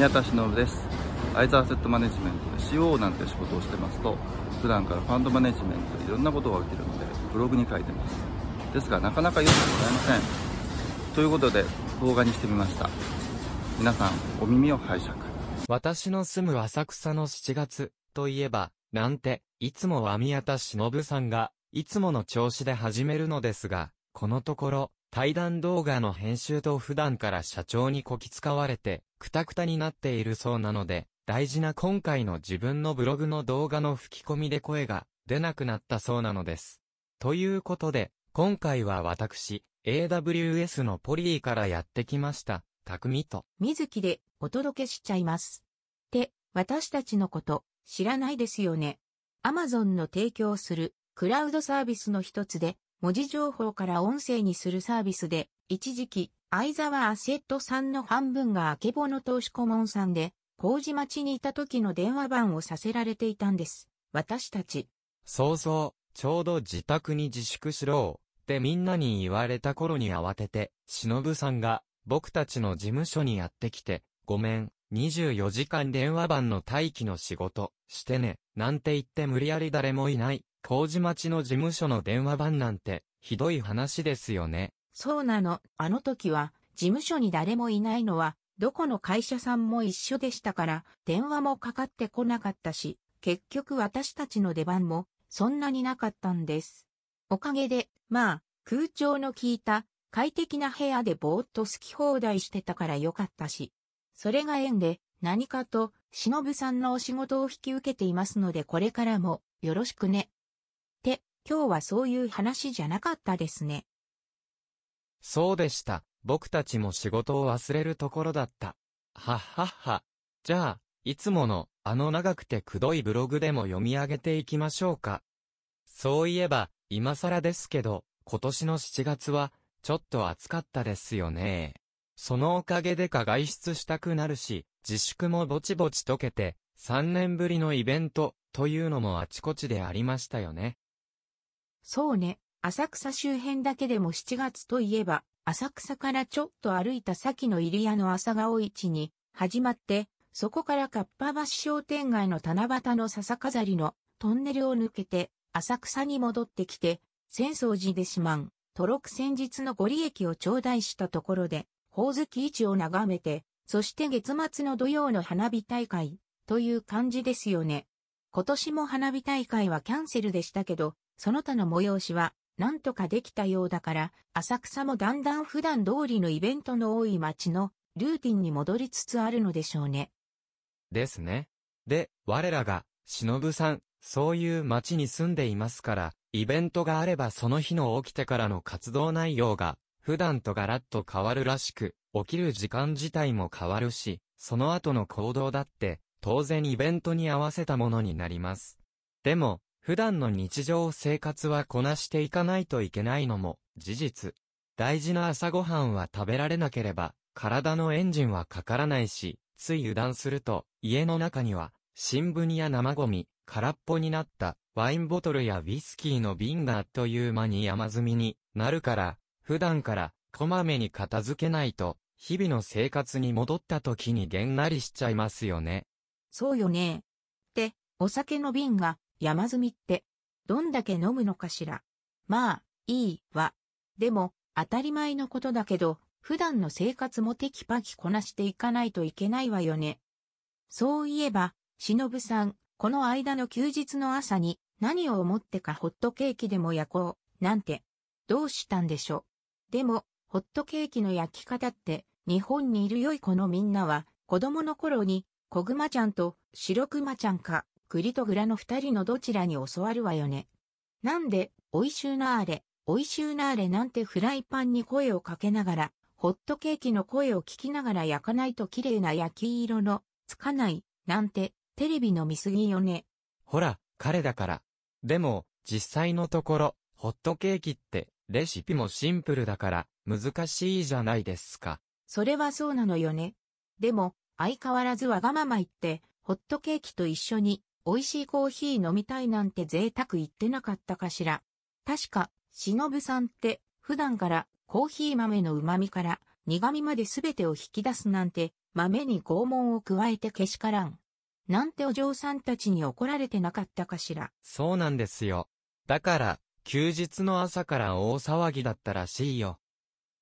宮田忍です。アイザーセットマネジメントで CO なんて仕事をしてますと普段からファンドマネジメントでいろんなことが起きるのでブログに書いてます。ですがなかなか読んでもらえません。ということで動画にしてみました。皆さんお耳を拝借。私の住む浅草の7月といえば、なんて、いつもは宮田忍さんが、いつもの調子で始めるのですが、このところ、対談動画の編集と普段から社長にこき使われて、くたくたになっているそうなので、大事な今回の自分のブログの動画の吹き込みで声が出なくなったそうなのです。ということで、今回は私、AWS のポリーからやってきました、匠と。水木でお届けしちゃいます。って、私たちのこと知らないですよね。Amazon の提供するクラウドサービスの一つで、文字情報から音声にするサービスで、一時期、相沢アセットさんの半分があけぼの投資顧問さんで、麹町にいた時の電話番をさせられていたんです。私たち。そうそう、ちょうど自宅に自粛しろ、ってみんなに言われた頃に慌てて、忍さんが、僕たちの事務所にやってきて、ごめん、24時間電話番の待機の仕事、してね、なんて言って無理やり誰もいない、麹町の事務所の電話番なんて、ひどい話ですよね。そうなの、あの時は、事務所に誰もいないのは、どこの会社さんも一緒でしたから、電話もかかってこなかったし、結局私たちの出番も、そんなになかったんです。おかげで、まあ、空調の効いた、快適な部屋でぼーっと好き放題してたからよかったし。それが縁で、何かと、忍さんのお仕事を引き受けていますのでこれからも、よろしくね。今日はそういう話じゃなかったですね。そうでした。僕たちも仕事を忘れるところだった。はっはっは。じゃあ、いつもの、あの長くてくどいブログでも読み上げていきましょうか。そういえば、今更ですけど、今年の7月は、ちょっと暑かったですよね。そのおかげでか外出したくなるし、自粛もぼちぼち解けて、3年ぶりのイベント、というのもあちこちでありましたよね。そうね、浅草周辺だけでも7月といえば、浅草からちょっと歩いた先の入谷の朝顔市に始まって、そこからかっぱ橋商店街の七夕の笹飾りのトンネルを抜けて、浅草に戻ってきて、浅草寺で四万、トロク先日のご利益を頂戴したところで、宝月市を眺めて、そして月末の土曜の花火大会、という感じですよね。今年も花火大会はキャンセルでしたけど、その他の催しはなんとかできたようだから、浅草もだんだん普段通りのイベントの多い街のルーティンに戻りつつあるのでしょうね。ですね。で、我らが、忍さん、そういう街に住んでいますから、イベントがあればその日の起きてからの活動内容が、普段とガラッと変わるらしく、起きる時間自体も変わるし、その後の行動だって、当然イベントに合わせたものになります。でも、普段の日常生活はこなしていかないといけないのも事実。大事な朝ごはんは食べられなければ、体のエンジンはかからないし、つい油断すると、家の中には、新聞や生ゴミ、空っぽになったワインボトルやウイスキーの瓶があっという間に山積みになるから、普段からこまめに片付けないと、日々の生活に戻った時にげんなりしちゃいますよね。そうよね。で、お酒の瓶が山積みって、どんだけ飲むのかしら。まあ、いいわ。でも、当たり前のことだけど、普段の生活もテキパキこなしていかないといけないわよね。そういえば、忍さん、この間の休日の朝に何を思ってかホットケーキでも焼こう、なんて、どうしたんでしょう。でも、ホットケーキの焼き方って、日本にいる良い子のみんなは、子供の頃に、小熊ちゃんと白熊ちゃんか、栗とグラの二人のどちらに教わるわよね。なんで、おいしゅうなーれ、おいしゅうなーれなんてフライパンに声をかけながら、ホットケーキの声を聞きながら焼かないと綺麗な焼き色のつかない、なんて、テレビの見過ぎよね。ほら、彼だから。でも、実際のところ、ホットケーキって、レシピもシンプルだから、難しいじゃないですか。それはそうなのよね。でも、相変わらずわがまま言って、ホットケーキと一緒に美味しいコーヒー飲みたいなんて贅沢言ってなかったかしら。確か、忍さんって普段からコーヒー豆の旨味から苦味まで全てを引き出すなんて、豆に拷問を加えてけしからん。なんてお嬢さんたちに怒られてなかったかしら。そうなんですよ。だから、休日の朝から大騒ぎだったらしいよ。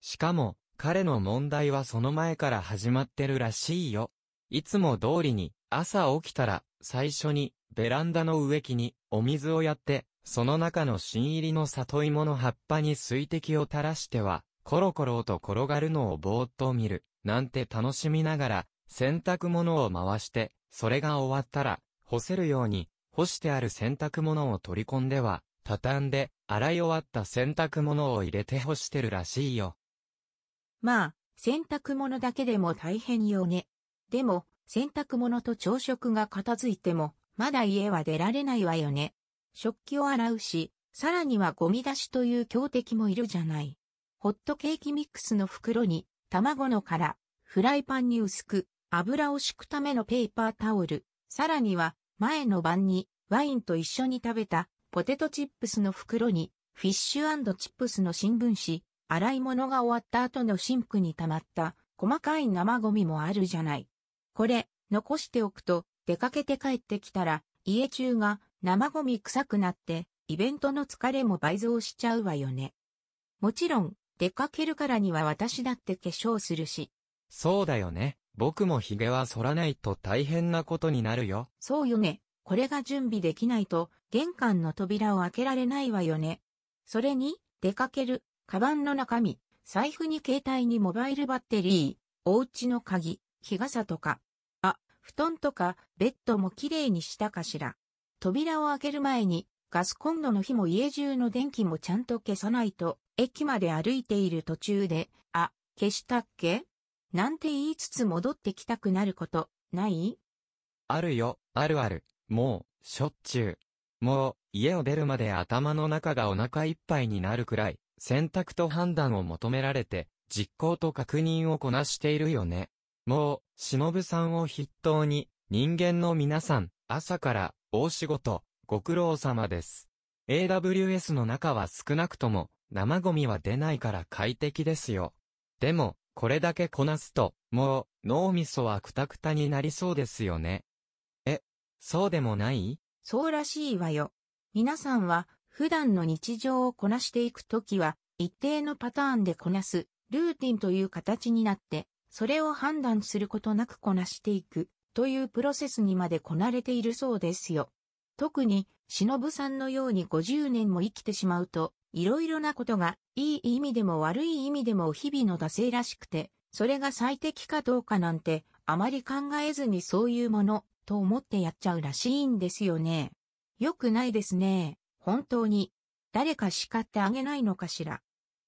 しかも、彼の問題はその前から始まってるらしいよ。いつも通りに、朝起きたら、最初に、ベランダの植木に、お水をやって、その中の新入りの里芋の葉っぱに水滴を垂らしては、コロコロと転がるのをぼーっと見る、なんて楽しみながら、洗濯物を回して、それが終わったら、干せるように、干してある洗濯物を取り込んでは、畳んで、洗い終わった洗濯物を入れて干してるらしいよ。まあ、洗濯物だけでも大変よね。でも、洗濯物と朝食が片付いても、まだ家は出られないわよね。食器を洗うし、さらにはゴミ出しという強敵もいるじゃない。ホットケーキミックスの袋に、卵の殻、フライパンに薄く、油を敷くためのペーパータオル、さらには、前の晩に、ワインと一緒に食べた、ポテトチップスの袋に、フィッシュチップスの新聞紙、洗い物が終わった後のシンクに溜まった、細かい生ゴミもあるじゃない。これ、残しておくと、出かけて帰ってきたら、家中が生ゴミ臭くなって、イベントの疲れも倍増しちゃうわよね。もちろん、出かけるからには私だって化粧するし。そうだよね。僕も髭は剃らないと大変なことになるよ。そうよね。これが準備できないと、玄関の扉を開けられないわよね。それに、出かける、カバンの中身、財布に携帯にモバイルバッテリー、お家の鍵、日傘とか。布団とか、ベッドもきれいにしたかしら。扉を開ける前に、ガスコンロの火も家中の電気もちゃんと消さないと、駅まで歩いている途中で、あ、消したっけ？なんて言いつつ戻ってきたくなること、ない？あるよ、あるある。もう、しょっちゅう。もう、家を出るまで頭の中がお腹いっぱいになるくらい、選択と判断を求められて、実行と確認をこなしているよね。もう、忍さんを筆頭に、人間の皆さん、朝から、大仕事、ご苦労様です。AWS の中は少なくとも、生ゴミは出ないから快適ですよ。でも、これだけこなすと、もう、脳みそはくたくたになりそうですよね。え、そうでもない？そうらしいわよ。皆さんは、普段の日常をこなしていくときは、一定のパターンでこなす、ルーティンという形になって、それを判断することなくこなしていく、というプロセスにまでこなれているそうですよ。特に、忍さんのように50年も生きてしまうと、いろいろなことが、いい意味でも悪い意味でも日々の惰性らしくて、それが最適かどうかなんて、あまり考えずにそういうもの、と思ってやっちゃうらしいんですよね。よくないですね。本当に。誰か叱ってあげないのかしら。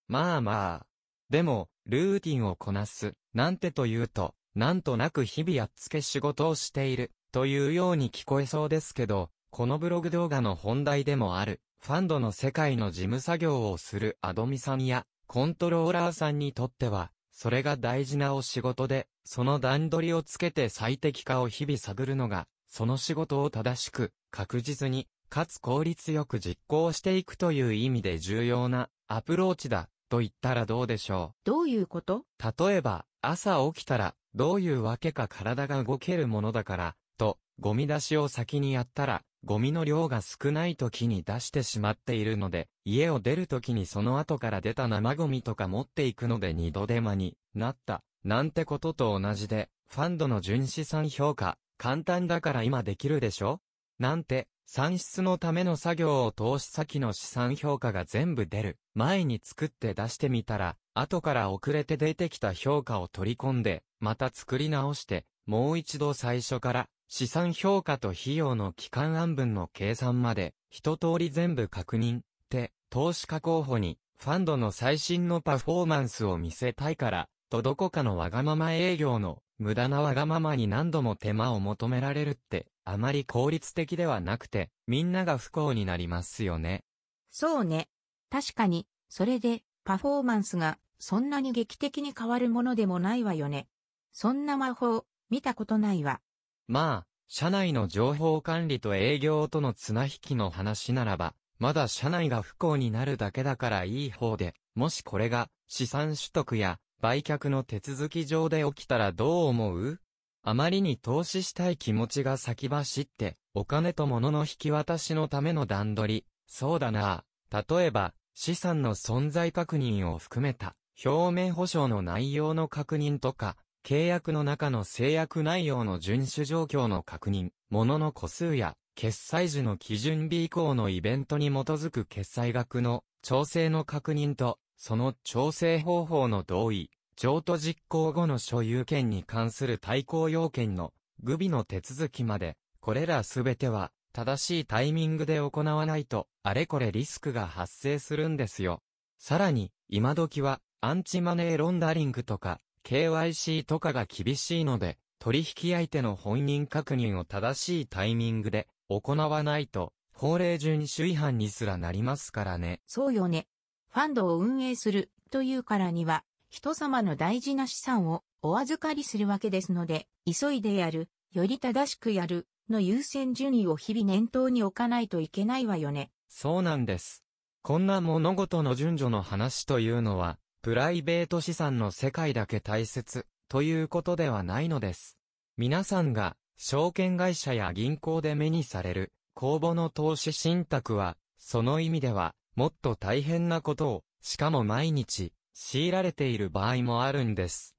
まあまあ。でも、ルーティンをこなす、なんてというと、なんとなく日々やっつけ仕事をしている、というように聞こえそうですけど、このブログ動画の本題でもある、ファンドの世界の事務作業をするアドミさんや、コントローラーさんにとっては、それが大事なお仕事で、その段取りをつけて最適化を日々探るのが、その仕事を正しく、確実に、かつ効率よく実行していくという意味で重要なアプローチだ、と言ったらどうでしょう。どういうこと？例えば、朝起きたら、どういうわけか体が動けるものだから、と、ゴミ出しを先にやったら、ゴミの量が少ない時に出してしまっているので、家を出る時にその後から出た生ゴミとか持っていくので二度手間になった、なんてことと同じで、ファンドの純資産評価、簡単だから今できるでしょ？なんて、算出のための作業を投資先の資産評価が全部出る。前に作って出してみたら、後から遅れて出てきた評価を取り込んで、また作り直して、もう一度最初から、資産評価と費用の期間案分の計算まで、一通り全部確認、って、投資家候補に、ファンドの最新のパフォーマンスを見せたいから、とどこかのわがまま営業の、無駄なわがままに何度も手間を求められるって、あまり効率的ではなくて、みんなが不幸になりますよね。そうね。確かに、それで、パフォーマンスが、そんなに劇的に変わるものでもないわよね。そんな魔法、見たことないわ。まあ、社内の情報管理と営業との綱引きの話ならば、まだ社内が不幸になるだけだからいい方で、もしこれが資産取得や売却の手続き上で起きたらどう思う？あまりに投資したい気持ちが先走って、お金と物の引き渡しのための段取り。そうだな。例えば、資産の存在確認を含めた、表面保証の内容の確認とか、契約の中の制約内容の遵守状況の確認、物の個数や、決済時の基準日以降のイベントに基づく決済額の調整の確認と、その調整方法の同意、譲渡実行後の所有権に関する対抗要件の具備の手続きまで、これらすべては正しいタイミングで行わないと、あれこれリスクが発生するんですよ。さらに、今時は、アンチマネーロンダリングとか、KYC とかが厳しいので、取引相手の本人確認を正しいタイミングで行わないと、法令遵守違反にすらなりますからね。そうよね。ファンドを運営するというからには、人様の大事な資産をお預かりするわけですので、急いでやる、より正しくやる、の優先順位を日々念頭に置かないといけないわよね。そうなんです。こんな物事の順序の話というのは、プライベート資産の世界だけ大切、ということではないのです。皆さんが、証券会社や銀行で目にされる、公募の投資信託は、その意味では、もっと大変なことを、しかも毎日、強いられている場合もあるんです。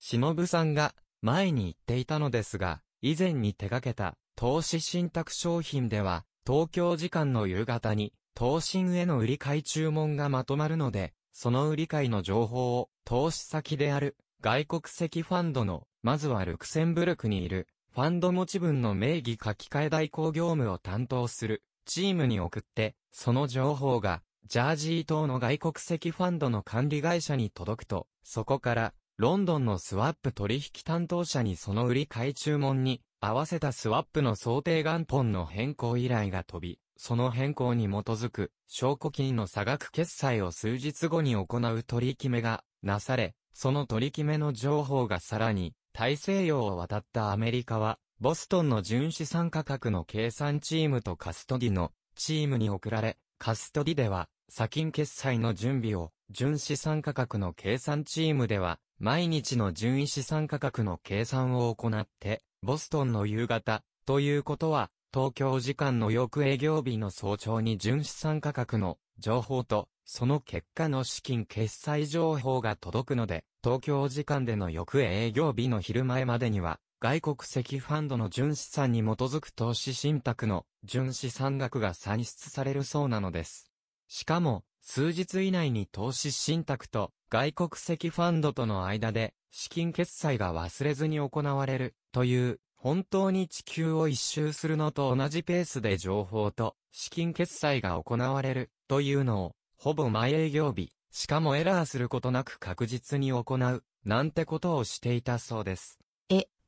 忍さんが、前に言っていたのですが、以前に手掛けた、投資信託商品では、東京時間の夕方に、投信への売り買い注文がまとまるので、その売り買いの情報を投資先である外国籍ファンドの、まずはルクセンブルクにいるファンド持ち分の名義書き換え代行業務を担当するチームに送って、その情報がジャージー島の外国籍ファンドの管理会社に届くと、そこからロンドンのスワップ取引担当者にその売り買い注文に合わせたスワップの想定元本の変更依頼が飛び、その変更に基づく証拠金の差額決済を数日後に行う取り決めがなされ、その取り決めの情報がさらに大西洋を渡ったアメリカは、ボストンの純資産価格の計算チームとカストディのチームに送られ、カストディでは、先金決済の準備を、純資産価格の計算チームでは、毎日の純資産価格の計算を行って、ボストンの夕方、ということは、東京時間の翌営業日の早朝に純資産価格の情報と、その結果の資金決済情報が届くので、東京時間での翌営業日の昼前までには、外国籍ファンドの純資産に基づく投資信託の純資産額が算出されるそうなのです。しかも、数日以内に投資信託と外国籍ファンドとの間で資金決済が忘れずに行われるという本当に地球を一周するのと同じペースで情報と資金決済が行われるというのを、ほぼ毎営業日、しかもエラーすることなく確実に行う、なんてことをしていたそうです。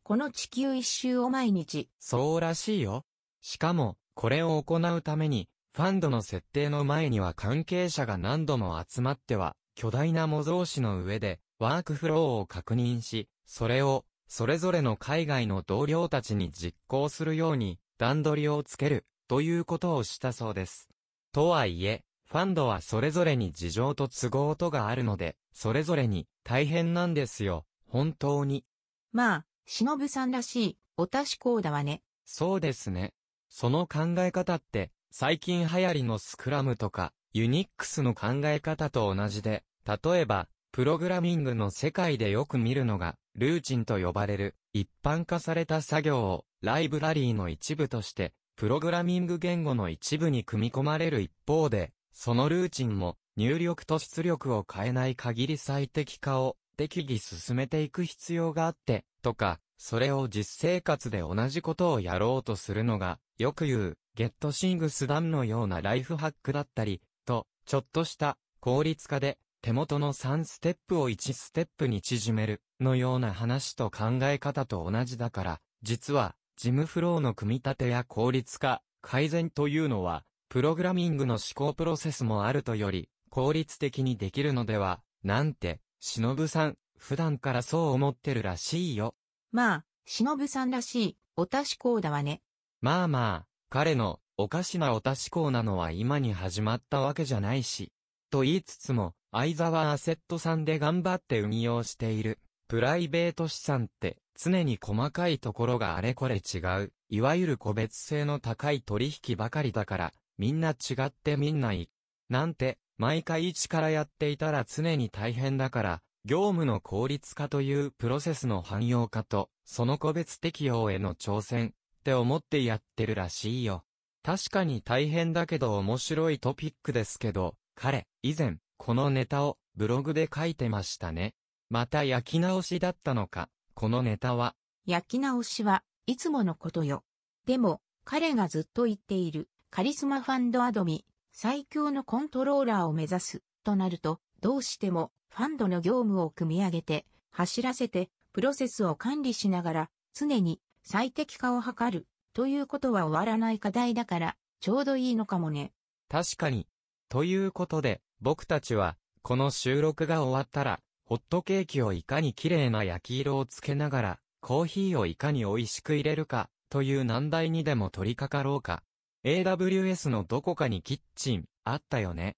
え、この地球一周を毎日そうらしいよ。しかも、これを行うために、ファンドの設定の前には関係者が何度も集まっては、巨大な模造紙の上で、ワークフローを確認し、それをそれぞれの海外の同僚たちに実行するように段取りをつけるということをしたそうです。とはいえ、ファンドはそれぞれに事情と都合とがあるので、それぞれに大変なんですよ、本当に。まあ、忍さんらしい、おたしこうだわね。そうですね。その考え方って、最近流行りのスクラムとか、ユニックスの考え方と同じで、例えば、プログラミングの世界でよく見るのが、ルーチンと呼ばれる一般化された作業をライブラリーの一部として、プログラミング言語の一部に組み込まれる一方で、そのルーチンも入力と出力を変えない限り最適化を適宜進めていく必要があって、とか、それを実生活で同じことをやろうとするのが、よく言う、ゲットシングスダンのようなライフハックだったり、と、ちょっとした効率化で手元の3ステップを1ステップに縮める、のような話と考え方と同じだから、実は、事務フローの組み立てや効率化、改善というのは、プログラミングの思考プロセスもあるとより、効率的にできるのでは、なんて、忍さん、普段からそう思ってるらしいよ。まあ、忍さんらしい、おたしこうだわね。まあまあ、彼の、おかしなおたしこうなのは今に始まったわけじゃないし。と言いつつも、相沢アセットさんで頑張って運用している、プライベート資産って常に細かいところがあれこれ違う、いわゆる個別性の高い取引ばかりだから、みんな違ってみんない。なんて、毎回一からやっていたら常に大変だから、業務の効率化というプロセスの汎用化と、その個別適用への挑戦って思ってやってるらしいよ。確かに大変だけど面白いトピックですけど、彼、以前、このネタをブログで書いてましたね。また焼き直しだったのか、このネタは。焼き直しはいつものことよ。でも、彼がずっと言っているカリスマファンドアドミ最強のコントローラーを目指す、となると、どうしても、ファンドの業務を組み上げて、走らせて、プロセスを管理しながら、常に最適化を図る、ということは終わらない課題だから、ちょうどいいのかもね。確かに。ということで、僕たちは、この収録が終わったら、ホットケーキをいかに綺麗な焼き色をつけながら、コーヒーをいかに美味しく入れるか、という難題にでも取り掛かろうか。AWS のどこかにキッチン、あったよね。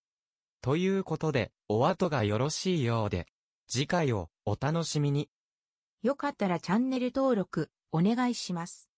ということで、お後がよろしいようで、次回をお楽しみに。よかったらチャンネル登録、お願いします。